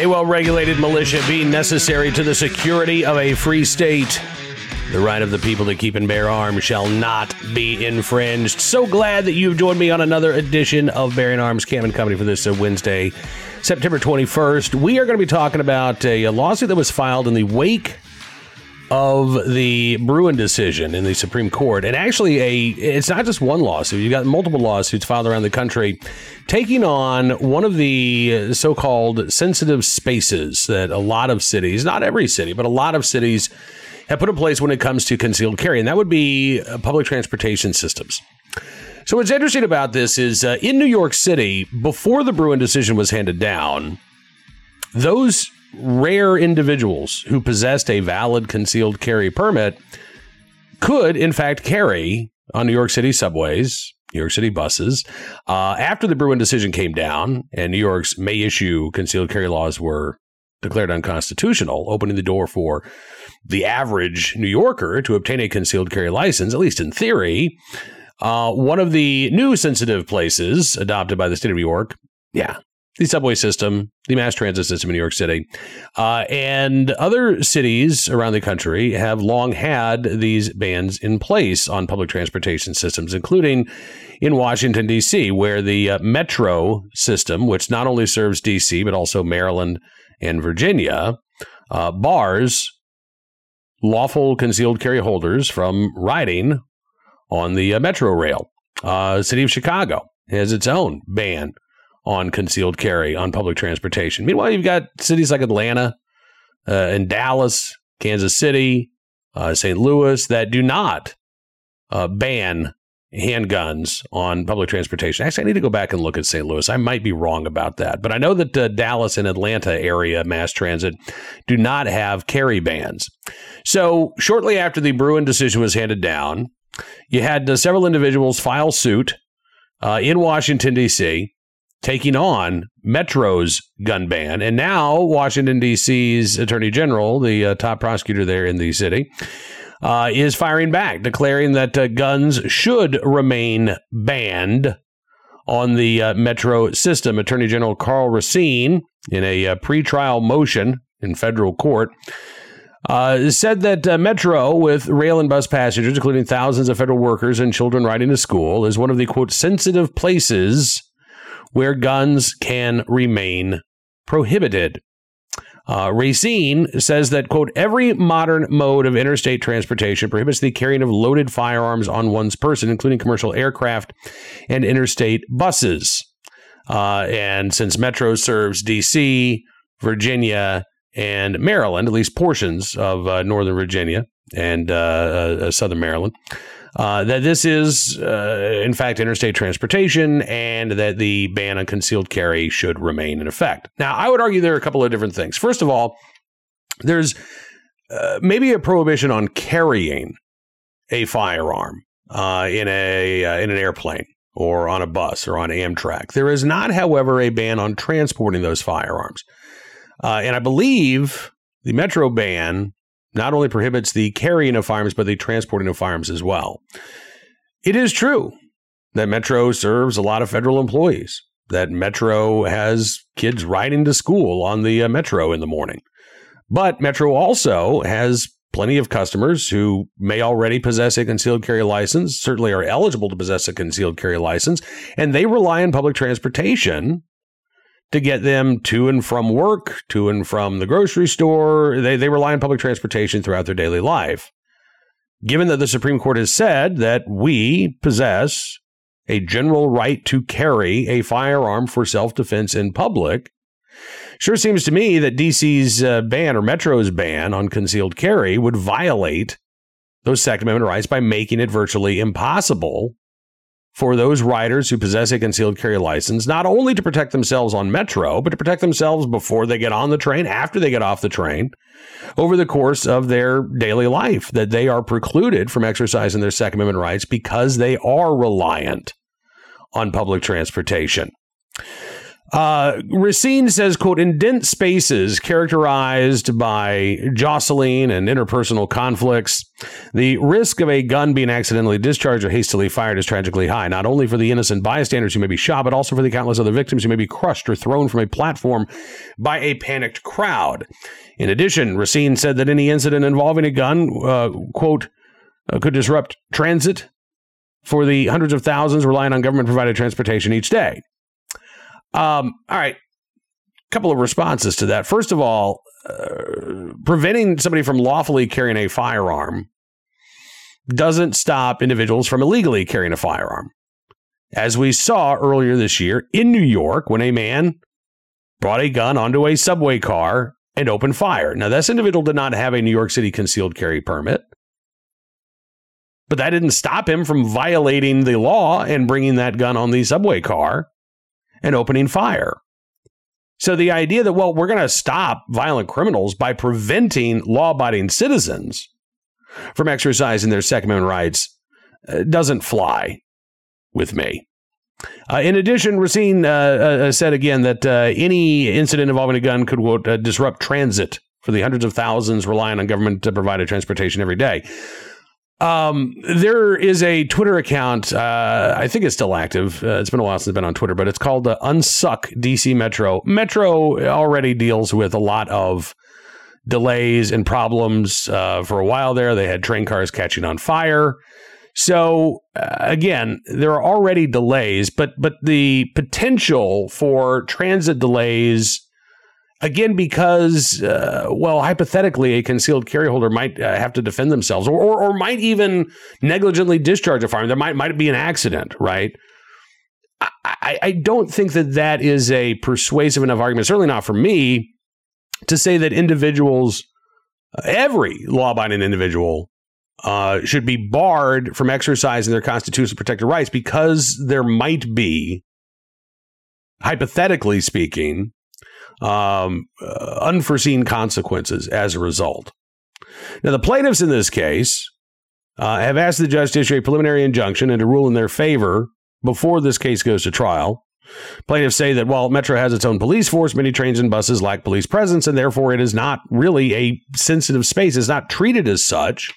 A well regulated militia being necessary to the security of a free state. The right of the people to keep and bear arms shall not be infringed. So glad that you've joined me on another edition of Bearing Arms Cam and Company for this uh, Wednesday, September 21st. We are going to be talking about a, a lawsuit that was filed in the wake of the Bruen decision in the Supreme Court. And actually, a it's not just one lawsuit. You've got multiple lawsuits filed around the country taking on one of the so called sensitive spaces that a lot of cities, not every city, but a lot of cities have put in place when it comes to concealed carry. And that would be uh, public transportation systems. So, what's interesting about this is uh, in New York City, before the Bruen decision was handed down, those rare individuals who possessed a valid concealed carry permit could, in fact, carry on New York City subways, New York City buses. Uh, after the Bruen decision came down and New York's may issue concealed carry laws were declared unconstitutional, opening the door for the average New Yorker to obtain a concealed carry license, at least in theory. Uh, one of the new sensitive places adopted by the state of New York, yeah, the subway system, the mass transit system in New York City, uh, and other cities around the country have long had these bans in place on public transportation systems, including in Washington, D.C., where the uh, metro system, which not only serves D.C., but also Maryland and Virginia, uh, bars lawful concealed carry holders from riding on the uh, metro rail. Uh, city of Chicago has its own ban on concealed carry on public transportation. Meanwhile, you've got cities like Atlanta uh, and Dallas, Kansas City, uh, St. Louis that do not uh, ban handguns on public transportation. Actually, I need to go back and look at St. Louis. I might be wrong about that, but I know that the Dallas and Atlanta area mass transit do not have carry bans. So, shortly after the Bruen decision was handed down, you had uh, several individuals file suit uh, in Washington, D.C taking on Metro's gun ban. And now, Washington, D.C.'s Attorney General, the uh, top prosecutor there in the city, uh, is firing back, declaring that uh, guns should remain banned on the uh, Metro system. Attorney General Karl Racine, in a uh, pretrial motion in federal court, uh, said that uh, Metro, with rail and bus passengers, including thousands of federal workers and children riding to school, is one of the quote sensitive places where guns can remain prohibited. Uh, Racine says that, quote, every modern mode of interstate transportation prohibits the carrying of loaded firearms on one's person, including commercial aircraft and interstate buses. Uh, and since Metro serves D.C., Virginia, and Maryland, at least portions of uh, Northern Virginia and uh, uh, Southern Maryland, uh, that this is, uh, in fact, interstate transportation and that the ban on concealed carry should remain in effect. Now, I would argue there are a couple of different things. First of all, there's uh, maybe a prohibition on carrying a firearm uh, in a uh, in an airplane or on a bus or on Amtrak. There is not, however, a ban on transporting those firearms. and I believe the Metro ban not only prohibits the carrying of firearms, but the transporting of firearms as well. It is true that Metro serves a lot of federal employees, that Metro has kids riding to school on the uh, Metro in the morning. But Metro also has plenty of customers who may already possess a concealed carry license, certainly are eligible to possess a concealed carry license, and they rely on public transportation to get them to and from work, to and from the grocery store. They, they rely on public transportation throughout their daily life. Given that the Supreme Court has said that we possess a general right to carry a firearm for self defense in public, sure seems to me that DC's uh, ban or Metro's ban on concealed carry would violate those Second Amendment rights by making it virtually impossible for those riders who possess a concealed carry license, not only to protect themselves on Metro, but to protect themselves before they get on the train, after they get off the train, over the course of their daily life, that they are precluded from exercising their Second Amendment rights because they are reliant on public transportation. Uh, Racine says, quote, in dense spaces characterized by jostling and interpersonal conflicts, the risk of a gun being accidentally discharged or hastily fired is tragically high, not only for the innocent bystanders who may be shot, but also for the countless other victims who may be crushed or thrown from a platform by a panicked crowd. In addition, Racine said that any incident involving a gun, uh, quote, uh, could disrupt transit for the hundreds of thousands relying on government provided transportation each day. Um, all right. Couple of responses to that. First of all, uh, preventing somebody from lawfully carrying a firearm doesn't stop individuals from illegally carrying a firearm. As we saw earlier this year in New York, when a man brought a gun onto a subway car and opened fire. Now, this individual did not have a New York City concealed carry permit, but that didn't stop him from violating the law and bringing that gun on the subway car and opening fire. So the idea that, well, we're going to stop violent criminals by preventing law abiding citizens from exercising their Second Amendment rights uh, doesn't fly with me. Uh, in addition, Racine uh, uh, said again that uh, any incident involving a gun could quote, uh, disrupt transit for the hundreds of thousands relying on government to provide transportation every day. Um, there is a Twitter account. Uh, I think it's still active. Uh, it's been a while since I've been on Twitter, but it's called uh, Unsuck DC Metro. Metro already deals with a lot of delays and problems. Uh, for a while there, they had train cars catching on fire. So uh, again, there are already delays, but but the potential for transit delays Again, because, uh, well, hypothetically, a concealed carry holder might uh, have to defend themselves or, or, or, might even negligently discharge a firearm. There might, might be an accident, right? I, I don't think that that is a persuasive enough argument, certainly not for me, to say that individuals, every law abiding individual, uh, should be barred from exercising their constitutionally protected rights because there might be, hypothetically speaking, um, uh, unforeseen consequences as a result. Now, the plaintiffs in this case uh, have asked the judge to issue a preliminary injunction and to rule in their favor before this case goes to trial. Plaintiffs say that while Metro has its own police force, many trains and buses lack police presence, and therefore it is not really a sensitive space. It's not treated as such.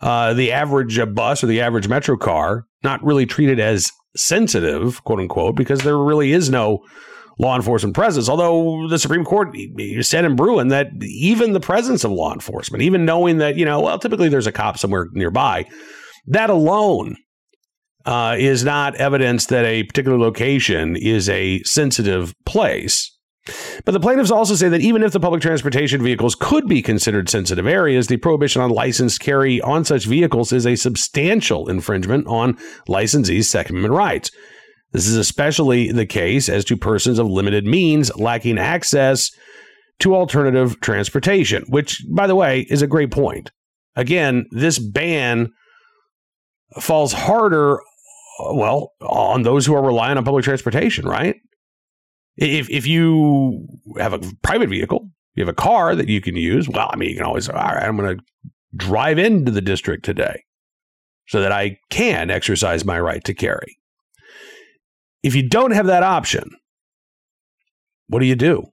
Uh, the average uh, bus or the average Metro car, not really treated as sensitive, quote unquote, because there really is no law enforcement presence. Although the Supreme Court said in Bruen that even the presence of law enforcement, even knowing that, you know, well, typically there's a cop somewhere nearby, that alone uh, is not evidence that a particular location is a sensitive place. But the plaintiffs also say that even if the public transportation vehicles could be considered sensitive areas, the prohibition on licensed carry on such vehicles is a substantial infringement on licensees' Second Amendment rights. This is especially the case as to persons of limited means lacking access to alternative transportation, which, by the way, is a great point. Again, this ban falls harder, well, on those who are relying on public transportation, right? If, if you have a private vehicle, you have a car that you can use, well, I mean, you can always, all right, I'm going to drive into the district today so that I can exercise my right to carry. If you don't have that option, what do you do?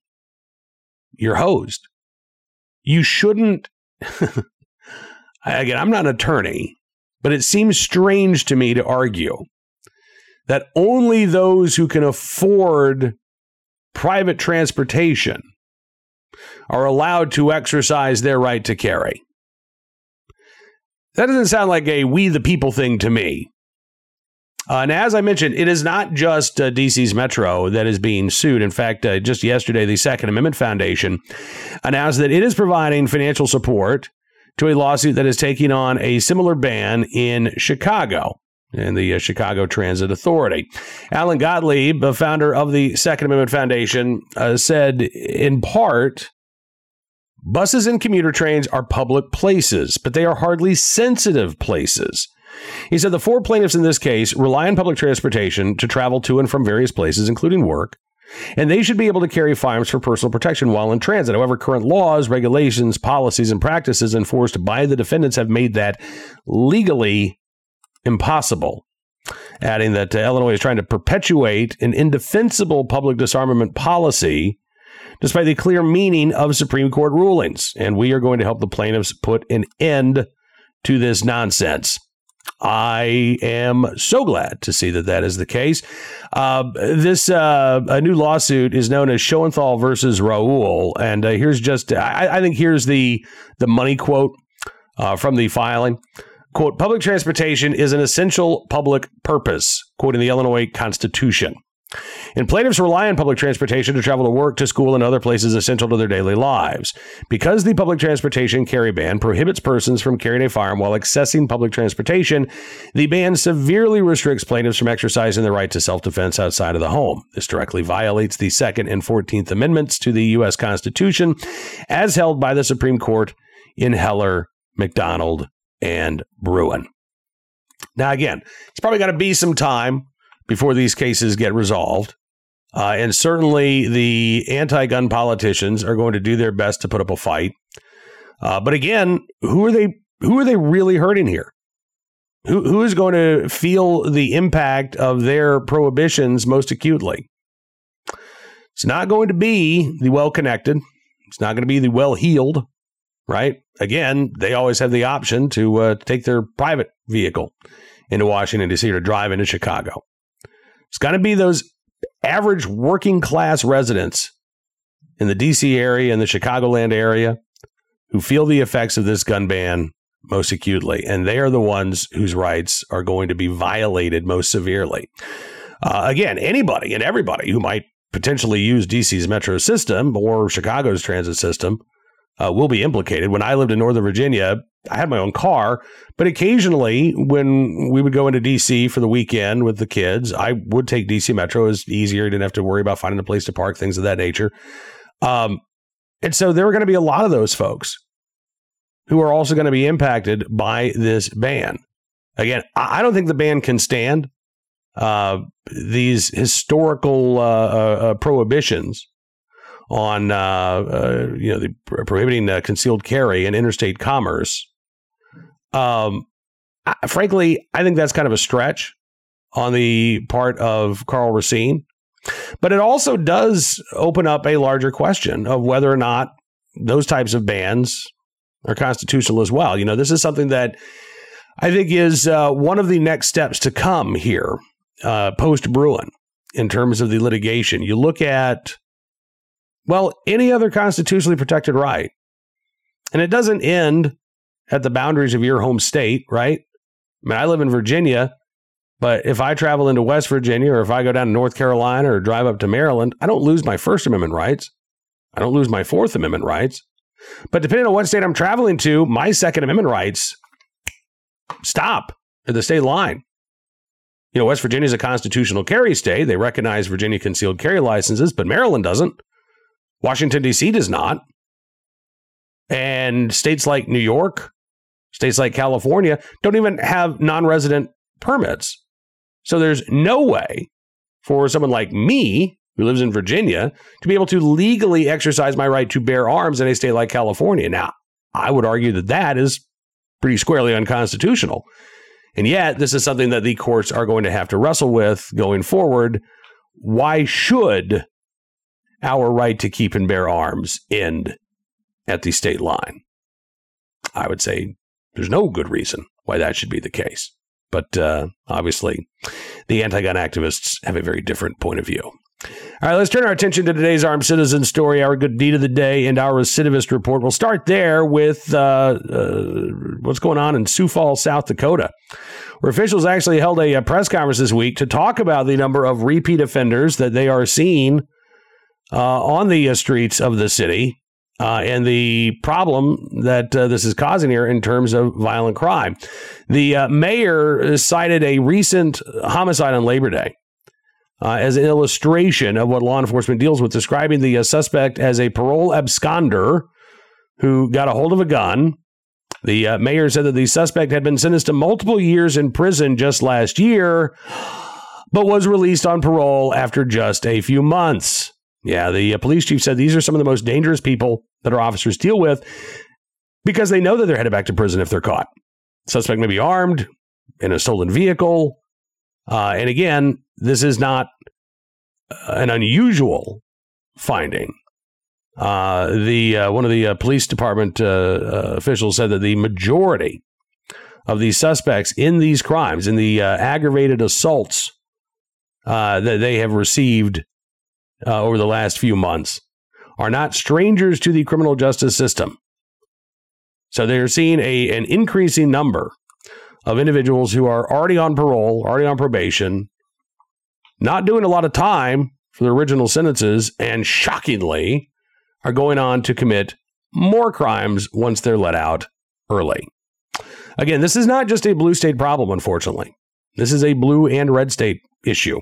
You're hosed. You shouldn't. Again, I'm not an attorney, but it seems strange to me to argue that only those who can afford private transportation are allowed to exercise their right to carry. That doesn't sound like a we the people thing to me. Uh, and as I mentioned, it is not just uh, DC's Metro that is being sued. In fact, uh, just yesterday, the Second Amendment Foundation announced that it is providing financial support to a lawsuit that is taking on a similar ban in Chicago and the uh, Chicago Transit Authority. Alan Gottlieb, the founder of the Second Amendment Foundation, uh, said in part, buses and commuter trains are public places, but they are hardly sensitive places. He said the four plaintiffs in this case rely on public transportation to travel to and from various places, including work, and they should be able to carry firearms for personal protection while in transit. However, current laws, regulations, policies, and practices enforced by the defendants have made that legally impossible. adding that uh, Illinois is trying to perpetuate an indefensible public disarmament policy despite the clear meaning of Supreme Court rulings. And we are going to help the plaintiffs put an end to this nonsense. I am so glad to see that that is the case. Uh, this uh, a new lawsuit is known as Schoenthal versus Raoul, and uh, here's just I, I, think here's the the money quote uh, from the filing. Quote: Public transportation is an essential public purpose, quoting the Illinois Constitution. And plaintiffs rely on public transportation to travel to work, to school, and other places essential to their daily lives. Because the public transportation carry ban prohibits persons from carrying a firearm while accessing public transportation, the ban severely restricts plaintiffs from exercising their right to self defense outside of the home. This directly violates the Second and Fourteenth Amendments to the U.S. Constitution, as held by the Supreme Court in Heller, McDonald, and Bruen. Now, again, it's probably got to be some time before these cases get resolved. Uh, and certainly the anti gun politicians are going to do their best to put up a fight. Uh, but again, who are they? Who are they really hurting here? Who, who is going to feel the impact of their prohibitions most acutely? It's not going to be the well connected. It's not going to be the well heeled, right? Again, they always have the option to uh, take their private vehicle into Washington, D.C. or drive into Chicago. It's going to be those average working class residents in the DC area and the Chicagoland area who feel the effects of this gun ban most acutely. And they are the ones whose rights are going to be violated most severely. Uh, again, anybody and everybody who might potentially use DC's metro system or Chicago's transit system uh, will be implicated. When I lived in Northern Virginia, I had my own car, but occasionally when we would go into DC for the weekend with the kids, I would take DC Metro. It was easier. Didn't have to worry about finding a place to park, things of that nature. Um, and so there are going to be a lot of those folks who are also going to be impacted by this ban. Again, I don't think the ban can stand uh, these historical uh, uh, uh prohibitions on uh, uh, you know the prohibiting uh, concealed carry and interstate commerce. Um, I, frankly, I think that's kind of a stretch on the part of Karl Racine, but it also does open up a larger question of whether or not those types of bans are constitutional as well. You know, this is something that I think is uh, one of the next steps to come here uh, post Bruen in terms of the litigation. You look at well, any other constitutionally protected right. And it doesn't end at the boundaries of your home state, right? I mean, I live in Virginia, but if I travel into West Virginia or if I go down to North Carolina or drive up to Maryland, I don't lose my First Amendment rights. I don't lose my Fourth Amendment rights. But depending on what state I'm traveling to, my Second Amendment rights stop at the state line. You know, West Virginia is a constitutional carry state. They recognize Virginia concealed carry licenses, but Maryland doesn't. Washington, D.C. does not. And states like New York, states like California don't even have non resident permits. So there's no way for someone like me, who lives in Virginia, to be able to legally exercise my right to bear arms in a state like California. Now, I would argue that that is pretty squarely unconstitutional. And yet, this is something that the courts are going to have to wrestle with going forward. Why should our right to keep and bear arms end at the state line? I would say there's no good reason why that should be the case. But uh, obviously, the anti gun activists have a very different point of view. All right, let's turn our attention to today's armed citizen story, our good deed of the day, and our recidivist report. We'll start there with uh, uh, what's going on in Sioux Falls, South Dakota, where officials actually held a, a press conference this week to talk about the number of repeat offenders that they are seeing on the uh, streets of the city uh, and the problem that uh, this is causing here in terms of violent crime. The uh, mayor cited a recent homicide on Labor Day. Uh, as an illustration of what law enforcement deals with, describing the suspect as a parole absconder who got a hold of a gun. The mayor said that the suspect had been sentenced to multiple years in prison just last year, but was released on parole after just a few months. Yeah, the uh, police chief said these are some of the most dangerous people that our officers deal with because they know that they're headed back to prison if they're caught. Suspect may be armed in a stolen vehicle. Uh, and again, this is not an unusual finding. Uh, the uh, one of the uh, police department uh, uh, officials said that the majority of these suspects in these crimes, in the uh, aggravated assaults that they have received Uh, over the last few months, are not strangers to the criminal justice system. So they're seeing a an increasing number of individuals who are already on parole, already on probation, not doing a lot of time for their original sentences, and shockingly, are going on to commit more crimes once they're let out early. Again, this is not just a blue state problem, unfortunately. This is a blue and red state issue.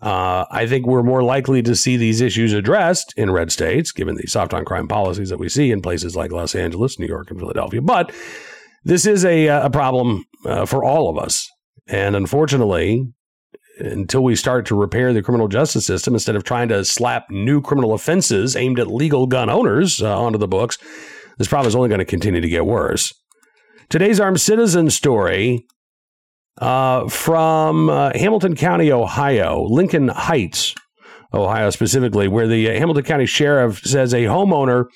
Uh, I think we're more likely to see these issues addressed in red states, given the soft on crime policies that we see in places like Los Angeles, New York, and Philadelphia. But this is a, a problem uh, for all of us. And unfortunately, until we start to repair the criminal justice system, instead of trying to slap new criminal offenses aimed at legal gun owners uh, onto the books, this problem is only going to continue to get worse. Today's armed citizen story uh, from uh, Hamilton County, Ohio, Lincoln Heights, Ohio specifically, where the uh, Hamilton County Sheriff says a homeowner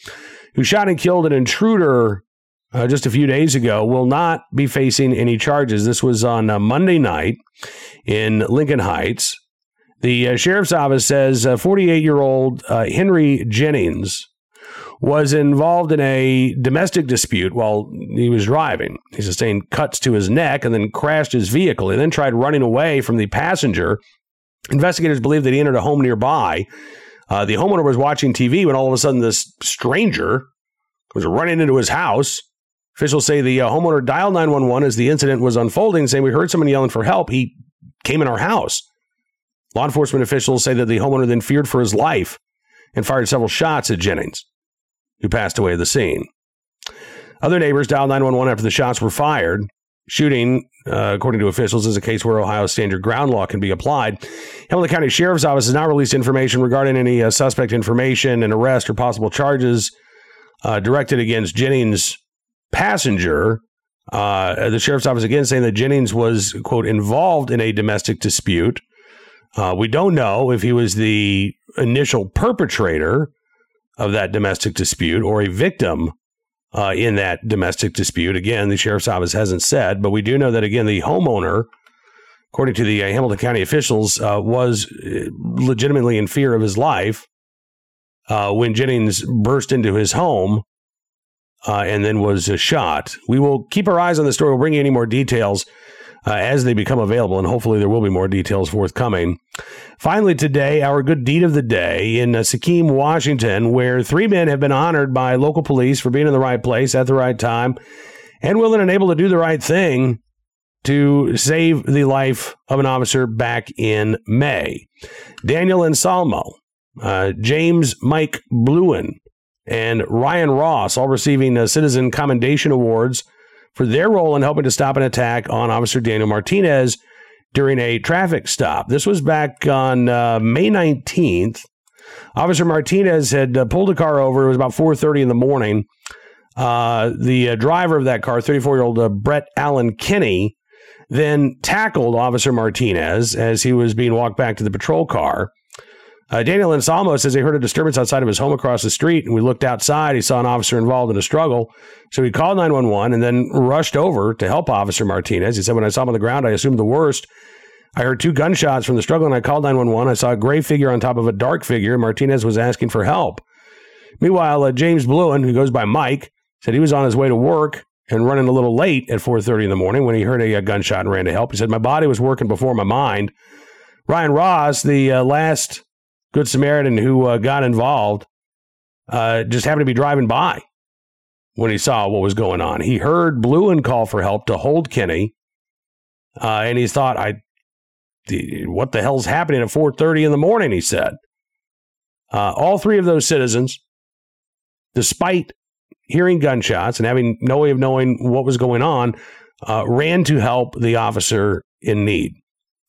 who shot and killed an intruder uh, just a few days ago will not be facing any charges. This was on uh, Monday night in Lincoln Heights. The uh, sheriff's office says 48 year old Henry Jennings was involved in a domestic dispute while he was driving. He sustained cuts to his neck and then crashed his vehicle. He then tried running away from the passenger. Investigators believe that he entered a home nearby. Uh, the homeowner was watching TV when all of a sudden this stranger was running into his house. Officials say the uh, homeowner dialed 911 as the incident was unfolding, saying, We heard someone yelling for help. He came in our house. Law enforcement officials say that the homeowner then feared for his life and fired several shots at Jennings who passed away at the scene. Other neighbors dialed 911 after the shots were fired. Shooting, uh, according to officials, is a case where Ohio standard ground law can be applied. Hamilton County Sheriff's Office has not released information regarding any uh, suspect information and arrest or possible charges uh, directed against Jennings' passenger. Uh, the sheriff's office again saying that Jennings was, quote, involved in a domestic dispute. Uh, we don't know if he was the initial perpetrator of that domestic dispute or a victim uh, in that domestic dispute. Again, the sheriff's office hasn't said, but we do know that, again, the homeowner, according to the uh, Hamilton County officials, uh, was uh, legitimately in fear of his life uh, when Jennings burst into his home. Uh, and then was shot. We will keep our eyes on the story. We'll bring you any more details uh, as they become available, and hopefully there will be more details forthcoming. Finally, today, our good deed of the day in uh, Washington, where three men have been honored by local police for being in the right place at the right time and willing and able to do the right thing to save the life of an officer back in May. Daniel Anselmo, uh, James Mike Bluin, and Ryan Ross, all receiving uh, Citizen Commendation Awards for their role in helping to stop an attack on Officer Daniel Martinez during a traffic stop. This was back on uh, May 19th. Officer Martinez had uh, pulled a car over. It was about 4:30 in the morning. Uh, the uh, driver of that car, 34-year-old uh, Brett Allen Kinney, then tackled Officer Martinez as he was being walked back to the patrol car. Uh, Daniel Anselmo says he heard a disturbance outside of his home across the street, and we looked outside. He saw an officer involved in a struggle, so he called 911 and then rushed over to help Officer Martinez. He said, "When I saw him on the ground, I assumed the worst. I heard two gunshots from the struggle, and I called 911. I saw a gray figure on top of a dark figure. Martinez was asking for help. Meanwhile, uh, James Bluin, who goes by Mike, said he was on his way to work and running a little late at 4:30 in the morning when he heard a, a, gunshot and ran to help. He said, "My body was working before my mind." Ryan Ross, the uh, last Good Samaritan who uh, got involved uh, just happened to be driving by when he saw what was going on. He heard Bluin call for help to hold Kenny, uh, and he thought, "I, what the hell's happening at 4:30 in the morning?" He said. Uh, all three of those citizens, despite hearing gunshots and having no way of knowing what was going on, uh, ran to help the officer in need.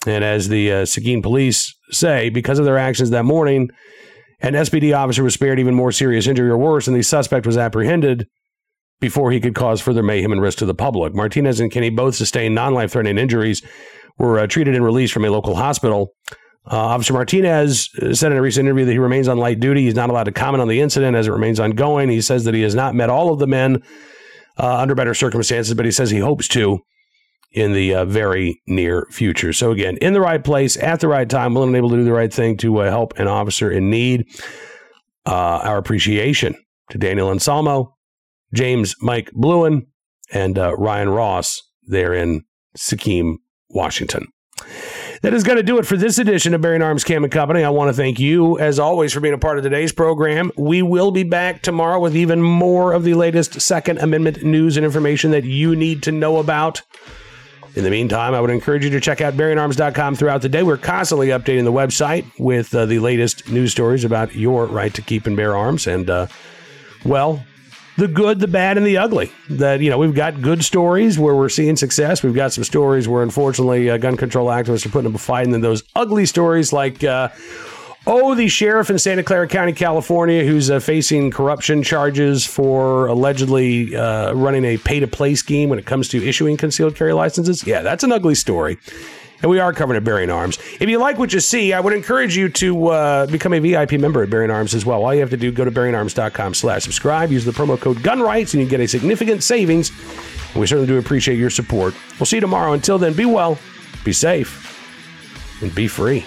And as the uh, Sequim police say, because of their actions that morning, an SPD officer was spared even more serious injury or worse, and the suspect was apprehended before he could cause further mayhem and risk to the public. Martinez and Kinney both sustained non life threatening injuries, were uh, treated and released from a local hospital. Uh, Officer Martinez said in a recent interview that he remains on light duty. He's not allowed to comment on the incident as it remains ongoing. He says that he has not met all of the men uh, under better circumstances, but he says he hopes to in the uh, very near future. So, again, in the right place at the right time, willing and able to do the right thing to uh, help an officer in need. Uh, our appreciation to Daniel Anselmo, James Mike Bluen, and uh, Ryan Ross there in Sequim, Washington. That is going to do it for this edition of Bearing Arms Cam and Company. I want to thank you, as always, for being a part of today's program. We will be back tomorrow with even more of the latest Second Amendment news and information that you need to know about. In the meantime, I would encourage you to check out bearingarms.com throughout the day. We're constantly updating the website with uh, the latest news stories about your right to keep and bear arms. And, uh, well, the good, the bad, and the ugly. That you know, we've got good stories where we're seeing success. We've got some stories where, unfortunately, uh, gun control activists are putting up a fight, and then those ugly stories like. Oh, the sheriff in Santa Clara County, California, who's uh, facing corruption charges for allegedly uh, running a pay to play scheme when it comes to issuing concealed carry licenses. Yeah, that's an ugly story and we are covering at Bearing Arms. If you like what you see, I would encourage you to uh, become a VIP member at Bearing Arms as well. All you have to do, go to bearingarms.com slash subscribe, use the promo code GUNRIGHTS, and you get a significant savings. We certainly do appreciate your support. We'll see you tomorrow. Until then, be well, be safe, and be free.